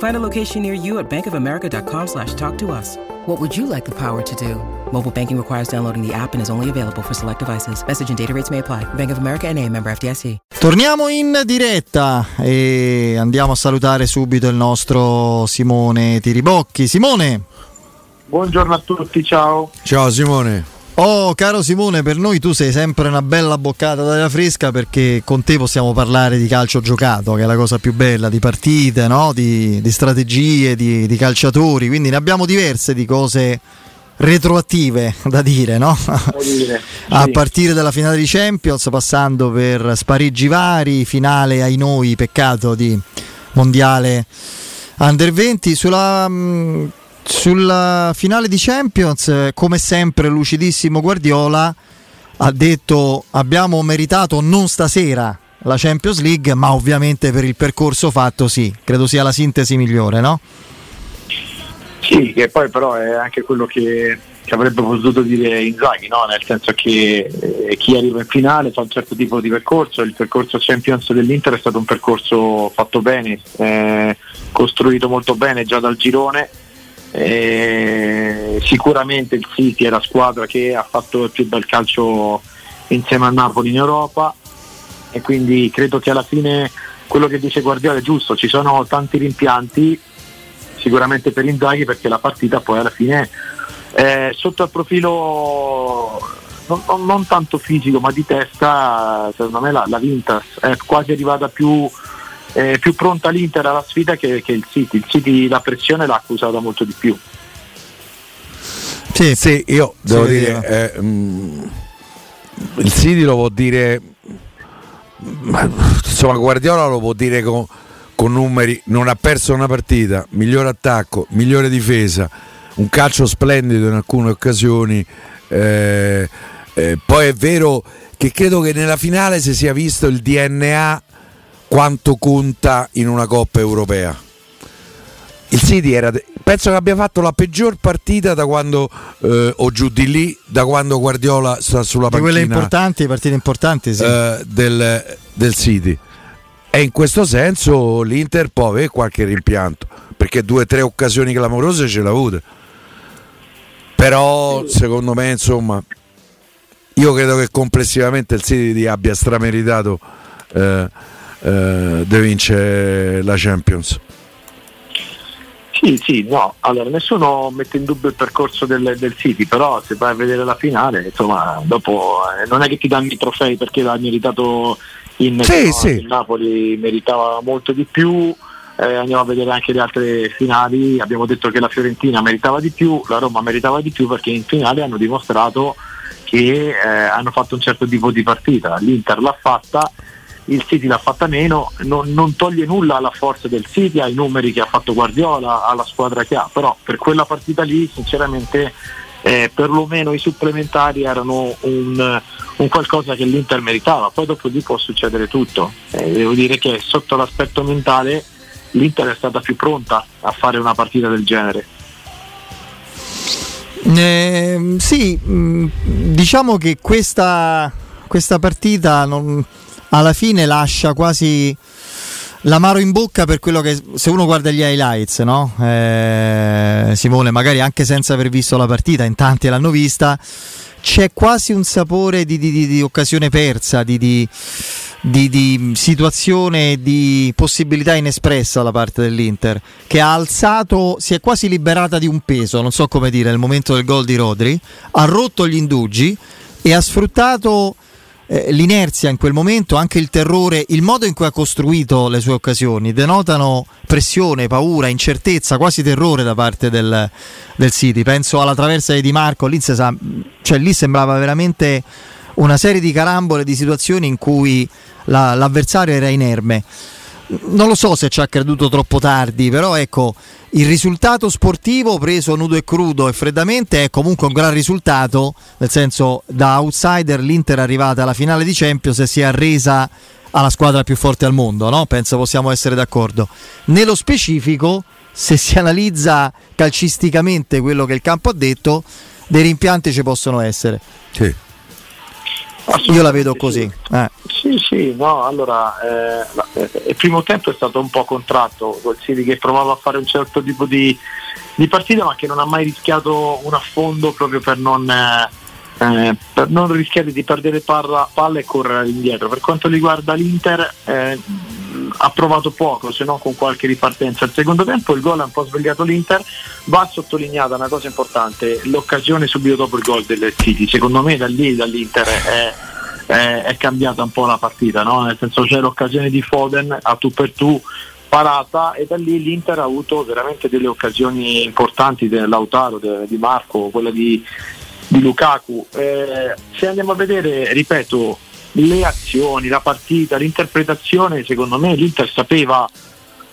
Find a location near you at bankofamerica.com slash talk to us. What would you like the power to do? Mobile banking requires downloading the app and is only available for select devices. Message and data rates may apply. Bank of America and a member FDIC. Torniamo in diretta e andiamo a salutare subito il nostro Simone Tiribocchi. Simone! Buongiorno a tutti, ciao. Ciao Simone. Oh, caro Simone, per noi tu sei sempre una bella boccata d'aria fresca perché con te possiamo parlare di calcio giocato, che è la cosa più bella, di partite, no? di, di, strategie, di, di, calciatori, quindi ne abbiamo diverse di cose retroattive da dire, no? Dire, A partire dalla finale di Champions, passando per spareggi vari, finale ai noi, peccato di mondiale under 20, sulla... Mh, sulla finale di Champions, come sempre, lucidissimo Guardiola ha detto abbiamo meritato non stasera la Champions League, ma ovviamente per il percorso fatto sì, credo sia la sintesi migliore, no? Sì, che poi però è anche quello che, che avrebbe potuto dire Inzaghi, no? nel senso che eh, chi arriva in finale fa un certo tipo di percorso, il percorso Champions dell'Inter è stato un percorso fatto bene, eh, costruito molto bene già dal girone eh, sicuramente il City è la squadra che ha fatto il più bel calcio insieme a Napoli in Europa. E quindi credo che alla fine quello che dice Guardiola è giusto, ci sono tanti rimpianti sicuramente per Inzaghi perché la partita poi alla fine eh, sotto il profilo non, non, non, tanto fisico ma di testa secondo me la vinta è quasi arrivata più eh, più pronta l'Inter alla sfida che, che, il City. Il City la pressione l'ha accusata molto di più. Sì, sì io devo sì, dire, eh, mh, mm, il City lo può dire, insomma Guardiola lo può dire con, con numeri, non ha perso una partita, migliore attacco, migliore difesa, un calcio splendido in alcune occasioni. Eh, eh, poi è vero che credo che nella finale si sia visto il DNA quanto conta in una Coppa Europea. Il City era, penso che abbia fatto la peggior partita da quando, eh, o giù di lì, da quando Guardiola sta sulla panchina. Di quelle importanti, partite importanti, sì. eh, del, del City. E in questo senso l'Inter può avere qualche rimpianto, perché due o tre occasioni clamorose ce l'ha avute. Però secondo me, insomma, io credo che complessivamente il City abbia strameritato. Eh, eh, deve vincere la Champions. Sì, sì, no, allora nessuno mette in dubbio il percorso del, del City, però se vai a vedere la finale, insomma, dopo eh, non è che ti danno i trofei perché l'ha meritato in sì, no, sì. il Napoli meritava molto di più. Eh, andiamo a vedere anche le altre finali, abbiamo detto che la Fiorentina meritava di più, la Roma meritava di più perché in finale hanno dimostrato che eh, hanno fatto un certo tipo di partita, l'Inter l'ha fatta il City l'ha fatta meno, non, non, toglie nulla alla forza del City, ai numeri che ha fatto Guardiola, alla squadra che ha, però per quella partita lì sinceramente eh, perlomeno i supplementari erano un, un, qualcosa che l'Inter meritava, poi dopo lì può succedere tutto. Eh, devo dire che sotto l'aspetto mentale l'Inter è stata più pronta a fare una partita del genere. Eh, sì, mm, diciamo che questa, questa partita non, alla fine lascia quasi l'amaro in bocca per quello che se uno guarda gli highlights, no? Eh, Simone, magari anche senza aver visto la partita, in tanti l'hanno vista, c'è quasi un sapore di, di, di, di occasione persa, di, situazione, di possibilità inespressa da parte dell'Inter, che ha alzato, si è quasi liberata di un peso, non so come dire, nel momento del gol di Rodri, ha rotto gli indugi e ha sfruttato eh, l'inerzia in quel momento, anche il terrore, il modo in cui ha costruito le sue occasioni, denotano pressione, paura, incertezza, quasi terrore da parte del, del City. Penso alla traversa di Di Marco, lì, sa, cioè, lì sembrava veramente una serie di carambole, di situazioni in cui la, l'avversario era inerme non lo so se ci ha creduto troppo tardi, però ecco, il risultato sportivo preso nudo e crudo e freddamente è comunque un gran risultato, nel senso da outsider l'Inter è arrivata alla finale di Champions e si è arresa alla squadra più forte al mondo, no? penso possiamo essere d'accordo. Nello specifico, se si analizza calcisticamente quello che il campo ha detto, dei rimpianti ci possono essere. Sì. Io la vedo così. Sì, eh. sì, sì, no, allora eh, eh, il primo tempo è stato un po' contratto col City che provava a fare un certo tipo di, di, partita ma che non ha mai rischiato un affondo proprio per non, eh, eh per non rischiare di perdere palla, palla, e correre indietro. Per quanto riguarda l'Inter eh, ha provato poco se non con qualche ripartenza. Il secondo tempo il gol ha un po' svegliato l'Inter, va sottolineata una cosa importante, l'occasione subito dopo il gol del City, secondo me da lì dall'Inter è, è, è cambiata un po' la partita, no? nel senso c'è l'occasione di Foden a tu per tu parata e da lì l'Inter ha avuto veramente delle occasioni importanti dell'Autaro, di Marco, quella di, di Lukaku. Eh, se andiamo a vedere, ripeto, le azioni, la partita, l'interpretazione, secondo me l'Inter sapeva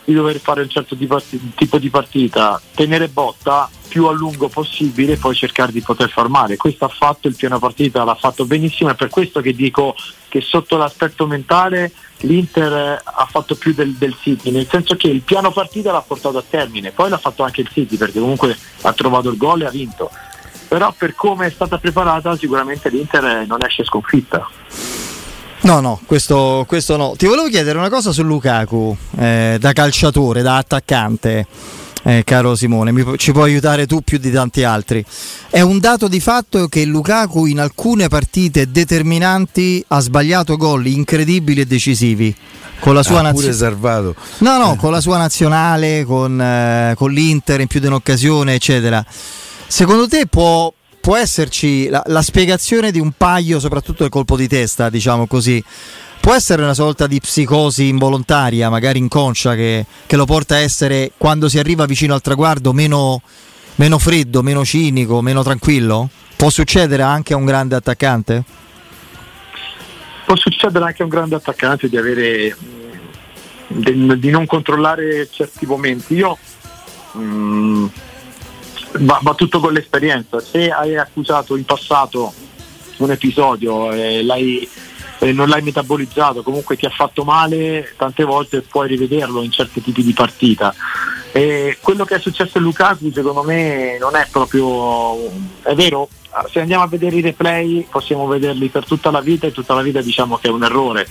di dover fare un certo tipo di partita, tenere botta più a lungo possibile e poi cercare di poter far. Questo ha fatto il piano partita, l'ha fatto benissimo, è per questo che dico che sotto l'aspetto mentale l'Inter ha fatto più del, del City, nel senso che il piano partita l'ha portato a termine, poi l'ha fatto anche il City perché comunque ha trovato il gol e ha vinto. Però per come è stata preparata sicuramente l'Inter non esce sconfitta. No, no, questo, questo, no. Ti volevo chiedere una cosa su Lukaku, eh, da calciatore, da attaccante, eh, caro Simone, mi, ci puoi aiutare tu più di tanti altri. È un dato di fatto che Lukaku in alcune partite determinanti ha sbagliato gol incredibili e decisivi. Con la sua ah, nazionale. No, no, con la sua nazionale, con, eh, con l'Inter in più di un'occasione, eccetera. Secondo te può, può esserci la, la, spiegazione di un paio, soprattutto del colpo di testa, diciamo così. Può essere una sorta di psicosi involontaria, magari inconscia, che, che lo porta a essere, quando si arriva vicino al traguardo, meno, meno freddo, meno cinico, meno tranquillo? Può succedere anche a un grande attaccante? Può succedere anche a un grande attaccante di avere di, di non controllare certi momenti. Io mh, mm, va, va, tutto con l'esperienza. Se hai accusato in passato un episodio e l'hai, non l'hai metabolizzato, comunque ti ha fatto male, tante volte puoi rivederlo in certi tipi di partita. E quello che è successo a Lukaku secondo me non è proprio è vero, se andiamo a vedere i replay possiamo vederli per tutta la vita e tutta la vita diciamo che è un errore.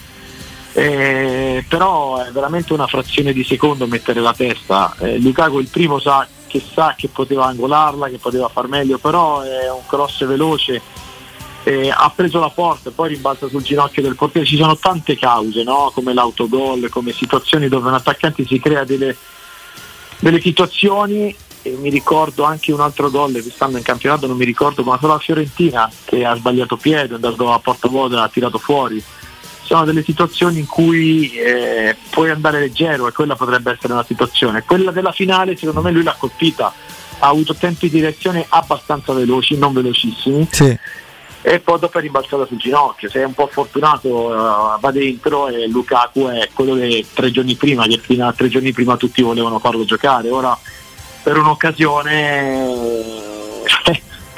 Eh, però è veramente una frazione di secondo mettere la testa. Eh, Lukaku il primo sa che sa che poteva angolarla, che poteva far meglio, però è un cross veloce, eh, ha preso la porta, poi rimbalza sul ginocchio del portiere, ci sono tante cause, no? come l'autogol, come situazioni dove un attaccante si crea delle, delle situazioni. E mi ricordo anche un altro gol quest'anno in campionato, non mi ricordo, ma solo la Fiorentina che ha sbagliato piede, è andato a porta vuota, ha tirato fuori sono delle situazioni in cui eh, puoi andare leggero e quella potrebbe essere una situazione. Quella della finale secondo me lui l'ha colpita, ha avuto tempi di reazione abbastanza veloci, non velocissimi. Sì. E poi dopo è rimbalzato sul ginocchio, se è un po' fortunato uh, va dentro e Lukaku è quello che tre giorni prima, che fino a tre giorni prima tutti volevano farlo giocare, ora per un'occasione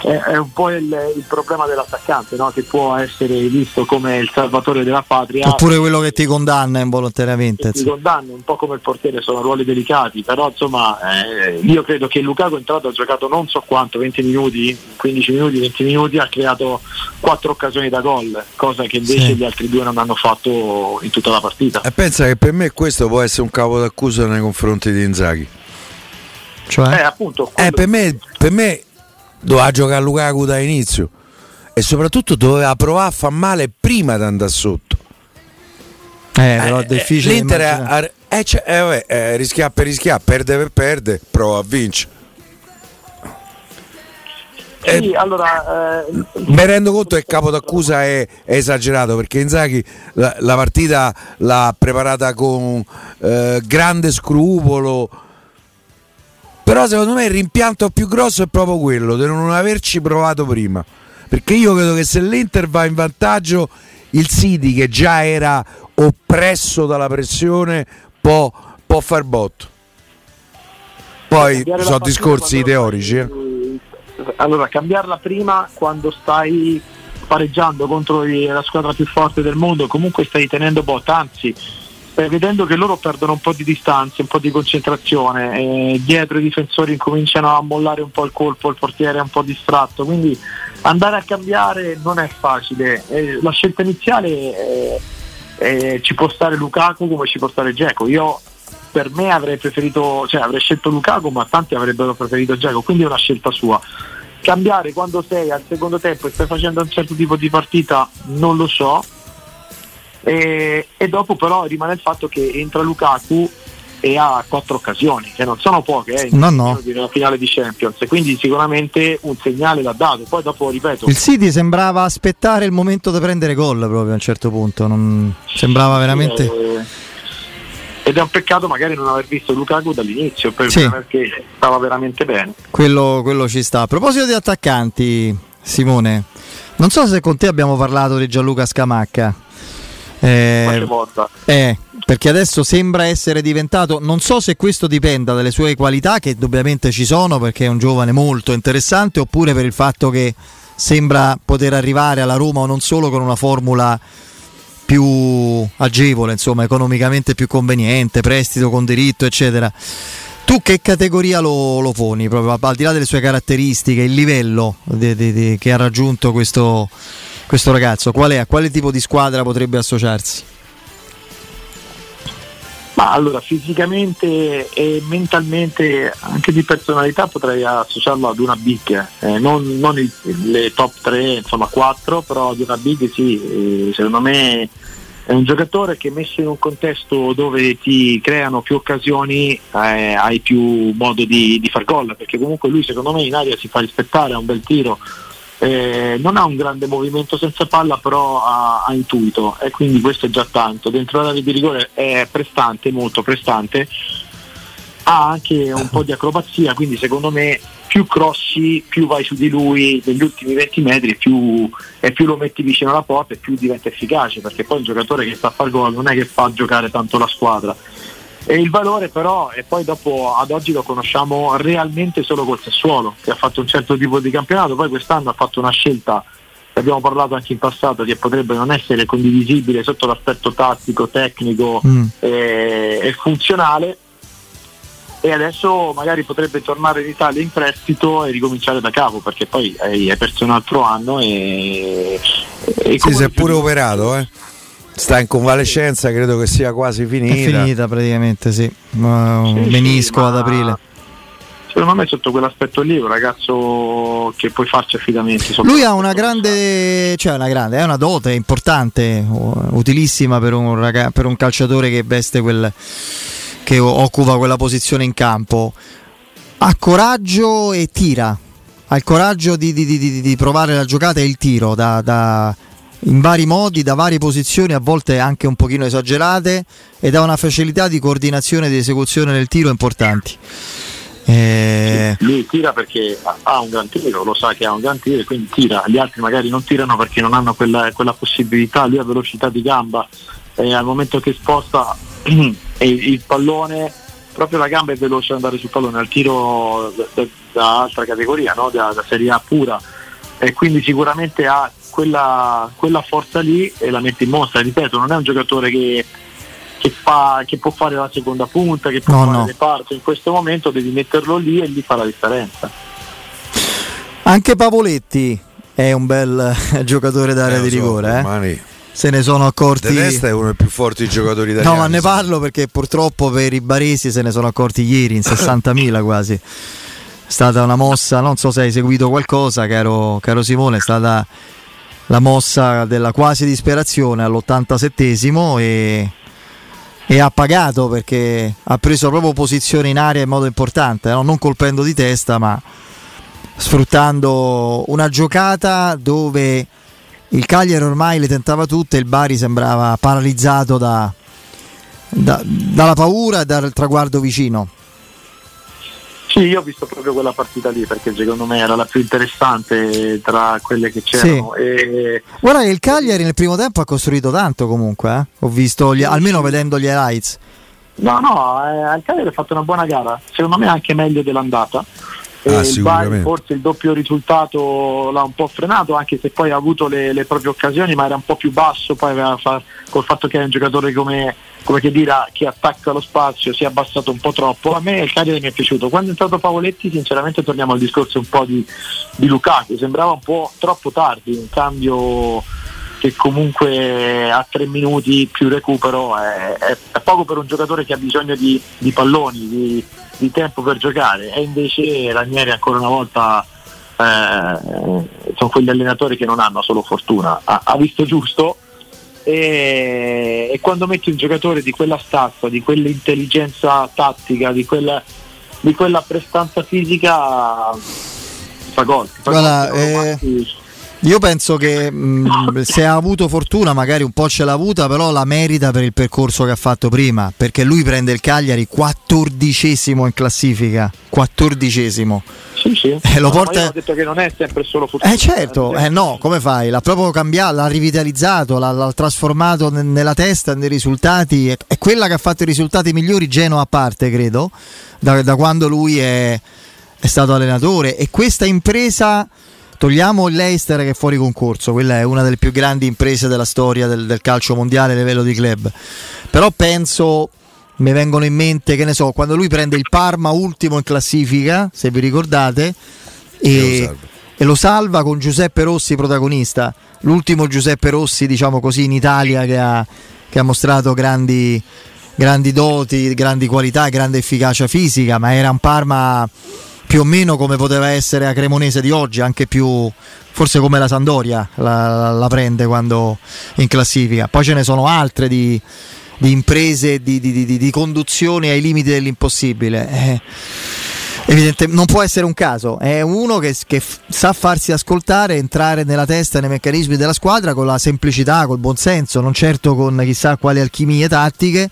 è, è un po' il, il problema dell'attaccante, no? che può essere visto come il salvatore della patria. Oppure quello che ti condanna involontariamente. Ti condanna, un po' come il portiere, sono ruoli delicati, però insomma eh, io credo che Lukaku è entrato, ha giocato non so quanto, 20 minuti, 15 minuti, 20 minuti, ha creato quattro occasioni da gol, cosa che invece sì. gli altri due non hanno fatto in tutta la partita. E pensa che per me questo può essere un capo d'accusa nei confronti di Inzaghi. Cioè? Eh, appunto, eh, per, me, per me doveva giocare Lukaku da inizio e soprattutto doveva provare a far male prima di andare sotto. Eh, però è difficile. L'Inter è, eh, cioè, eh, vabbè, eh, rischia per rischiare, perde per perde, prova a vincere. Sì, allora, eh, mi rendo conto che il capo d'accusa è, è esagerato perché Inzaghi la, la, partita l'ha preparata con eh, grande scrupolo però secondo me il rimpianto più grosso è proprio quello di non averci provato prima. Perché io credo che se l'Inter va in vantaggio, il City che già era oppresso dalla pressione può, può far botto. Poi sono discorsi teorici. Eh. Allora, cambiarla prima quando stai pareggiando contro la squadra più forte del mondo, comunque stai tenendo botta, anzi stai vedendo che loro perdono un po' di distanza, un po' di concentrazione, e dietro i difensori incominciano a mollare un po' il colpo, il portiere è un po' distratto, quindi andare a cambiare non è facile. Eh, la scelta iniziale eh, eh, ci può stare Lukaku come ci può stare Geco. Io per me avrei preferito, cioè avrei scelto Lukaku, ma tanti avrebbero preferito Geco, quindi è una scelta sua. Cambiare quando sei al secondo tempo e stai facendo un certo tipo di partita non lo so, e, e, dopo però rimane il fatto che entra Lukaku e ha quattro occasioni, che non sono poche eh, no, no. nella finale di Champions, quindi sicuramente un segnale l'ha dato. Poi dopo ripeto. Il City sembrava aspettare il momento di prendere gol proprio a un certo punto, non... sembrava veramente. Eh, ed è un peccato magari non aver visto Lukaku dall'inizio sì. perché stava veramente bene. Quello, quello ci sta. A proposito di attaccanti, Simone, non so se con te abbiamo parlato di Gianluca Scamacca. Eh, eh, perché adesso sembra essere diventato, non so se questo dipenda dalle sue qualità, che indubbiamente ci sono, perché è un giovane molto interessante, oppure per il fatto che sembra poter arrivare alla Roma o non solo con una formula più agevole, insomma, economicamente più conveniente, prestito con diritto, eccetera. Tu che categoria lo, lo poni, proprio al di là delle sue caratteristiche, il livello di, di, di, che ha raggiunto questo, questo ragazzo? Qual è? A quale tipo di squadra potrebbe associarsi? Ma allora fisicamente e mentalmente, anche di personalità, potrei associarlo ad una big, eh, non, non il, le top 3, insomma 4, però ad una big sì, eh, secondo me è un giocatore che messo in un contesto dove ti creano più occasioni eh, hai più modo di, di far gol, perché comunque lui secondo me in aria si fa rispettare, ha un bel tiro, eh, non ha un grande movimento senza palla però ha, ha, intuito e quindi questo è già tanto. Dentro l'area di rigore è prestante molto prestante. Ha anche un po' di acrobazia quindi secondo me più crossi più vai su di lui negli ultimi 20 metri più, e più lo metti vicino alla porta e più diventa efficace perché poi un giocatore che sta a far gol non è che fa giocare tanto la squadra e il valore però, e poi dopo ad oggi lo conosciamo realmente solo col Sassuolo, che ha fatto un certo tipo di campionato, poi quest'anno ha fatto una scelta, abbiamo parlato anche in passato, che potrebbe non essere condivisibile sotto l'aspetto tattico, tecnico mm. e, e funzionale, e adesso magari potrebbe tornare in Italia in prestito e ricominciare da capo perché poi hai, hai perso un altro anno e, e sì, si è pure operato eh sta in convalescenza, credo che sia quasi finita. È finita praticamente, sì. Sì menisco sì, ad aprile. Secondo me sotto quell'aspetto lì è un ragazzo che puoi farci affidamenti. Lui ha una grande, cioè una grande, è una dote importante, utilissima per un, ragazzo, per un calciatore che veste quel, che occupa quella posizione in campo. Ha coraggio e tira. Ha il coraggio di, di, di, di provare la giocata e il tiro da, da in vari modi, da varie posizioni, a volte anche un pochino esagerate, ed ha una facilità di coordinazione e di esecuzione del tiro importanti. Eh... Lui tira perché ha un gran tiro, lo sa che ha un gran tiro e quindi tira, gli altri magari non tirano perché non hanno quella, quella possibilità, lui ha velocità di gamba e al momento che sposta il pallone proprio la gamba è veloce ad andare sul pallone al tiro da, da, da altra categoria, no? da, da Serie A pura e quindi sicuramente ha quella, quella, forza lì e la mette in mostra. Ripeto, non è un giocatore che, che, fa, che può fare la seconda punta, che può no, fare no. le parti. In questo momento devi metterlo lì e lì fa la differenza. Anche Pavoletti è un bel giocatore d'area eh, di rigore. So, eh? Se ne sono accorti. Del è uno dei più forti giocatori italiani. No, ma ne parlo perché purtroppo per i baresi se ne sono accorti ieri in 60.000 quasi. È stata una mossa, non so se hai seguito qualcosa, caro, caro Simone, è stata la mossa della quasi disperazione all'87esimo e, e, ha pagato perché ha preso proprio posizione in aria in modo importante, no? non colpendo di testa ma sfruttando una giocata dove il Cagliari ormai le tentava tutte il Bari sembrava paralizzato da, da, dalla paura e dal traguardo vicino. Sì, io ho visto proprio quella partita lì perché secondo me era la più interessante tra quelle che c'erano. Sì. E... Guarda il Cagliari nel primo tempo ha costruito tanto comunque, eh? ho visto, gli, almeno vedendo gli highlights. No, no, eh, il Cagliari ha fatto una buona gara, secondo me anche meglio dell'andata. Ah, il Bari forse il doppio risultato l'ha un po' frenato anche se poi ha avuto le, le proprie occasioni ma era un po' più basso poi fa, col fatto che è un giocatore come, come che dire che attacca lo spazio si è abbassato un po' troppo. A me il Cagliari mi è piaciuto. Quando è entrato Pavoletti sinceramente torniamo al discorso un po' di, di Lukaku. Sembrava un po' troppo tardi un cambio che comunque a tre minuti più recupero è, è, è poco per un giocatore che ha bisogno di, di palloni di, di tempo per giocare. E invece Ranieri ancora una volta eh, sono quegli allenatori che non hanno solo fortuna, ha, ha visto giusto e, e, quando metti un giocatore di quella stazza, di quell'intelligenza tattica, di quella, di quella prestanza fisica fa gol. Guarda, eh, io penso che mh, mm, se ha avuto fortuna, magari un po' ce l'ha avuta, però la merita per il percorso che ha fatto prima, perché lui prende il Cagliari quattordicesimo in classifica, quattordicesimo. Sì, sì. Eh, lo porta... ho detto che non è sempre solo fortuna. Eh certo, eh no, come fai? L'ha proprio cambiato, l'ha rivitalizzato, l'ha, l'ha trasformato n- nella testa, nei risultati. È, è, quella che ha fatto i risultati migliori, Genoa a parte, credo, da, da quando lui è, è stato allenatore. E questa impresa Togliamo l'Eister che è fuori concorso, quella è una delle più grandi imprese della storia del, del calcio mondiale a livello di club. Però penso, mi vengono in mente, che ne so, quando lui prende il Parma ultimo in classifica, se vi ricordate, e, lo e lo salva con Giuseppe Rossi protagonista, l'ultimo Giuseppe Rossi, diciamo così, in Italia che ha, che ha mostrato grandi, grandi doti, grandi qualità, grande efficacia fisica, ma era un Parma più o meno come poteva essere a Cremonese di oggi, anche più forse come la Sandoria la, la prende quando in classifica. Poi ce ne sono altre di, di imprese di, di, di, conduzione ai limiti dell'impossibile. Eh, evidentemente non può essere un caso, è uno che, che, sa farsi ascoltare, entrare nella testa, nei meccanismi della squadra con la semplicità, col buonsenso, non certo con chissà quali alchimie tattiche,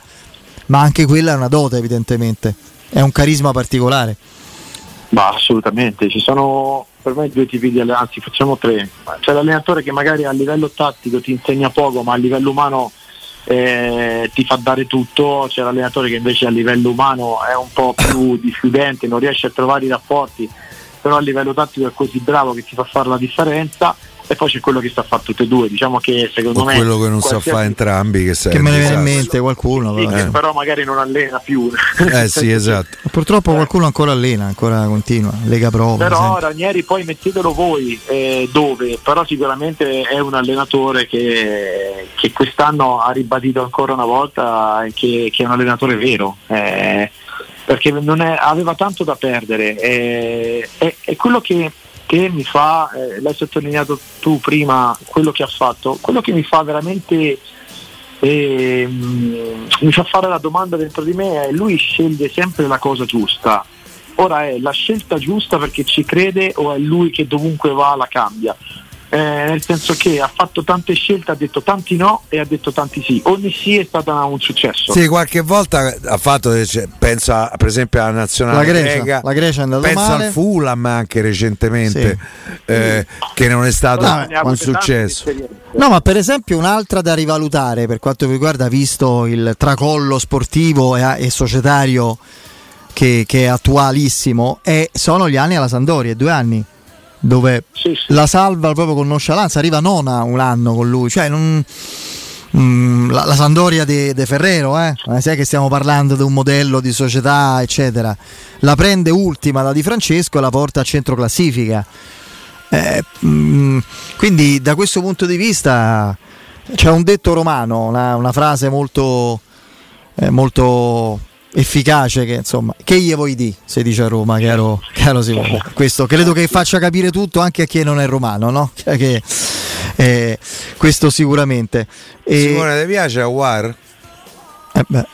ma anche quella è una dote evidentemente, è un carisma particolare. Ma assolutamente, ci sono per me due tipi di allenanti, facciamo tre. C'è l'allenatore che magari a livello tattico ti insegna poco, ma a livello umano eh, ti fa dare tutto, c'è l'allenatore che invece a livello umano è un po' più diffidente, non riesce a trovare i rapporti, però a livello tattico è così bravo che ti fa fare la differenza e poi c'è quello che sta a fare tutte e due. Diciamo che secondo o me quello che non sa fare entrambi che, che me ne viene in mente qualcuno sì, che però magari non allena più. Eh sì esatto. Purtroppo qualcuno ancora allena ancora continua. Lega Pro però Ranieri poi mettetelo voi eh, dove. Però sicuramente è un allenatore che, che quest'anno ha ribadito ancora una volta che, che è un allenatore vero eh, perché è, aveva tanto da perdere eh, è quello che che mi fa, eh, l'hai sottolineato tu prima, quello che ha fatto, quello che mi fa veramente, eh, mi fa fare la domanda dentro di me è lui sceglie sempre la cosa giusta. Ora è la scelta giusta perché ci crede o è lui che dovunque va la cambia? Eh, nel senso che ha fatto tante scelte, ha detto tanti no e ha detto tanti sì. Ogni sì è stato un successo. Sì, qualche volta ha fatto, cioè, pensa per esempio alla nazionale la Grecia, Greca, la Grecia è andata pensa male. al Fulham anche recentemente, sì. eh, che non è stato no, un successo. No, ma per esempio un'altra da rivalutare per quanto riguarda, visto il tracollo sportivo e, e societario che, che è attualissimo, e sono gli anni alla Sandoria, due anni dove Sì, sì. la salva proprio con nonchalance, arriva nona un anno con lui, cioè non, mm, la, la Sandoria di Ferrero, eh? Eh, sai che stiamo parlando di un modello di società, eccetera, la prende ultima la di Francesco e la porta a centro classifica. Eh, mm, quindi da questo punto di vista c'è un detto romano, una, una frase molto, eh, molto efficace che insomma che gli vuoi di si dice a Roma caro, caro Simone questo credo che faccia capire tutto anche a chi non è romano no? Che, eh, questo sicuramente e, Simone, ti piace Aguar? eh, beh,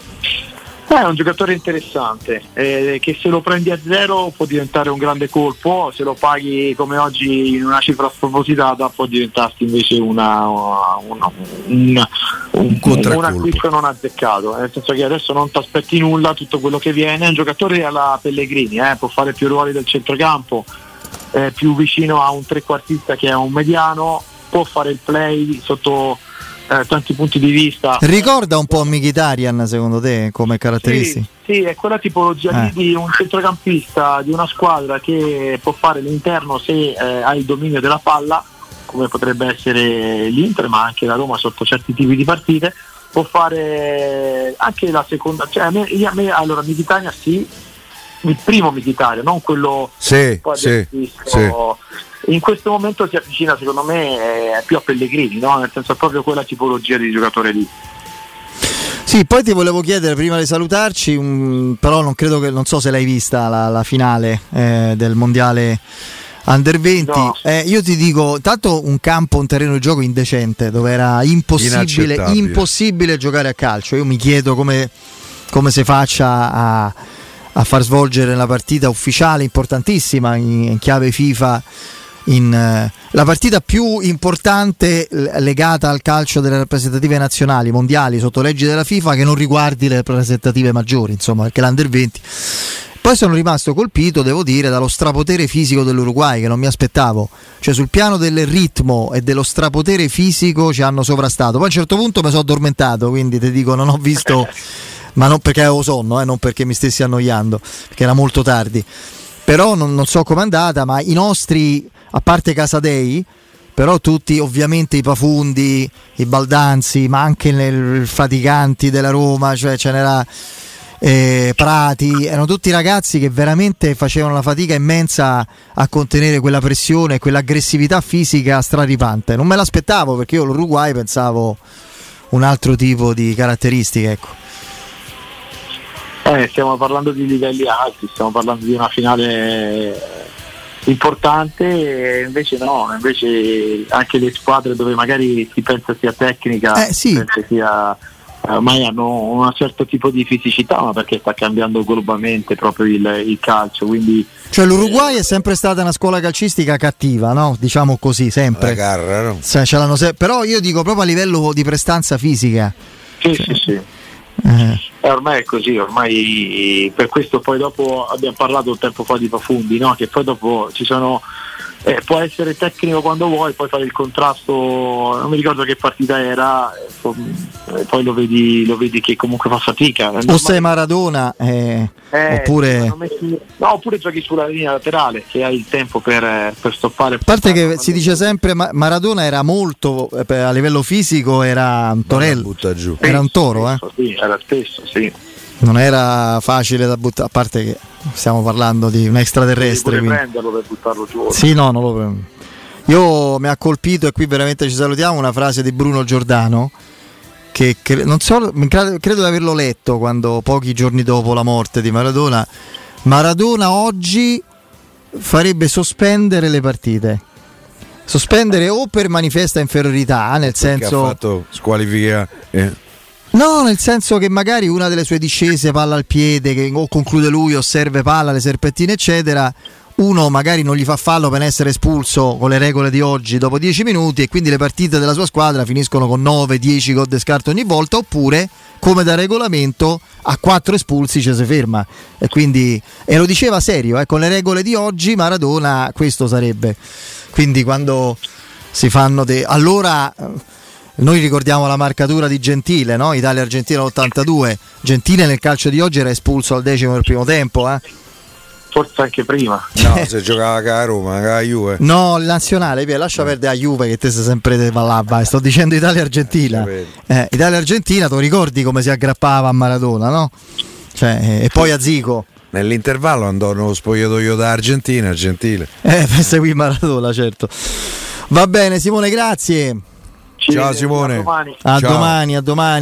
Eh, È un giocatore interessante eh, che se lo prendi a zero può diventare un grande colpo, se lo paghi come oggi in una cifra spropositata può diventarti invece una, una- un, un, un acquisto non azzeccato, nel senso che adesso non ti aspetti nulla, tutto quello che viene, è un giocatore alla Pellegrini, eh, può fare più ruoli del centrocampo, è più vicino a un trequartista che a un mediano, può fare il play sotto eh, tanti punti di vista. ricorda un po' Mkhitaryan secondo te come caratteristiche Sì, sì, è quella tipologia lì Eh. di un centrocampista di una squadra che può fare l'interno se eh, ha il dominio della palla, come potrebbe essere l'Inter, ma anche la Roma sotto certi tipi di partite, può fare anche la seconda, cioè a me, a me allora Mkhitaryan sì, il primo Mkhitaryan, non quello Sì, un po' sì, sì. In questo momento si avvicina secondo me eh, più a Pellegrini, no? nel senso proprio quella tipologia di giocatore lì. Sì, poi ti volevo chiedere prima di salutarci, un- però non credo che, non so se l'hai vista la, la finale eh, del mondiale Under 20. No. Eh, io ti dico, tanto un campo, un terreno di gioco indecente, dove era impossibile, impossibile giocare a calcio. Io mi chiedo come, come si faccia a, a far svolgere la partita ufficiale importantissima in, in chiave FIFA. In, eh, la partita più importante l- legata al calcio delle rappresentative nazionali mondiali sotto leggi della FIFA che non riguardi le rappresentative maggiori, insomma, perché l'Under 20. Poi sono rimasto colpito, devo dire, dallo strapotere fisico dell'Uruguay che non mi aspettavo. Cioè sul piano del ritmo e dello strapotere fisico ci hanno sovrastato. Poi a un certo punto mi sono addormentato, quindi ti dico non ho visto, ma non perché avevo sonno, eh, non perché mi stessi annoiando, perché era molto tardi. Però non, non so com'è andata, ma i nostri, a parte Casadei, però tutti ovviamente i Pafundi, i Baldanzi, ma anche i faticanti della Roma, cioè ce n'era eh, Prati, erano tutti ragazzi che veramente facevano una fatica immensa a contenere quella pressione, quell'aggressività fisica straripante. Non me l'aspettavo perché io l'Uruguay pensavo un altro tipo di caratteristiche, ecco. Eh, stiamo parlando di livelli alti, stiamo parlando di una finale importante invece no, invece anche le squadre dove magari si pensa sia tecnica, Eh, sì. si pensa sia ormai hanno un certo tipo di fisicità, ma perché sta cambiando globalmente proprio il, il calcio, quindi Cioè l'Uruguay è sempre stata una scuola calcistica cattiva, no? Diciamo così, sempre. carra, no? Se- se- però io dico proprio a livello di prestanza fisica. sì, sì, sì. Eh, Eh, ormai è così, ormai per questo poi dopo abbiamo parlato un tempo fa di profondi, no? che poi dopo ci sono, eh, può essere tecnico quando vuoi, poi fare il contrasto, non mi ricordo che partita era, eh, poi- lo vedi, lo vedi che comunque fa fatica. O sei Maradona, eh, Eh, oppure... messo- no, oppure giochi sulla linea laterale se hai il tempo per, eh, per stoppare. A parte che si dice sempre Ma- Maradona era molto eh, a livello fisico era un torello, era un toro, eh. Sì, era spesso, sì. Non era facile da buttare, a parte che stiamo parlando di un Devi extraterrestre. quindi- prenderlo per buttarlo giù. Sì, no, non lo prendo. Io mi ha colpito e qui veramente ci salutiamo una frase di Bruno Giordano che cre- non so, mi cre- credo di averlo letto quando pochi giorni dopo la morte di Maradona. Maradona oggi farebbe sospendere le partite. Sospendere o per manifesta inferiorità, nel Perché senso ha fatto squalifica. eh. No, nel senso che magari una delle sue discese, palla al piede, che o conclude lui o serve palla, le serpentine, eccetera. Uno magari non gli fa fallo per essere espulso con le regole di oggi dopo 10 minuti e quindi le partite della sua squadra finiscono con 9-10 gol di scarto ogni volta, oppure come da regolamento a 4 espulsi ci si ferma. E quindi e lo diceva serio, eh, con le regole di oggi Maradona questo sarebbe. Quindi quando si fanno de- allora noi ricordiamo la marcatura di Gentile, no? Italia-Argentina all'82. Gentile nel calcio di oggi era espulso al decimo del primo tempo, eh? Forse anche prima. No, se giocava a Roma, a Juve. No, il nazionale, via, lascia perdere a Juve che te sei sempre là, vai. Sto dicendo Italia-Argentina. Eh, Italia-Argentina, tu ricordi come si aggrappava a Maradona, no? Cioè, eh, e poi a Zico. Nell'intervallo andò nello spogliatoio da Argentina, Gentile. Eh, per seguire Maradona, certo. Va bene, Simone, grazie. Ciao Simone. A domani. A Ciao. domani, a domani.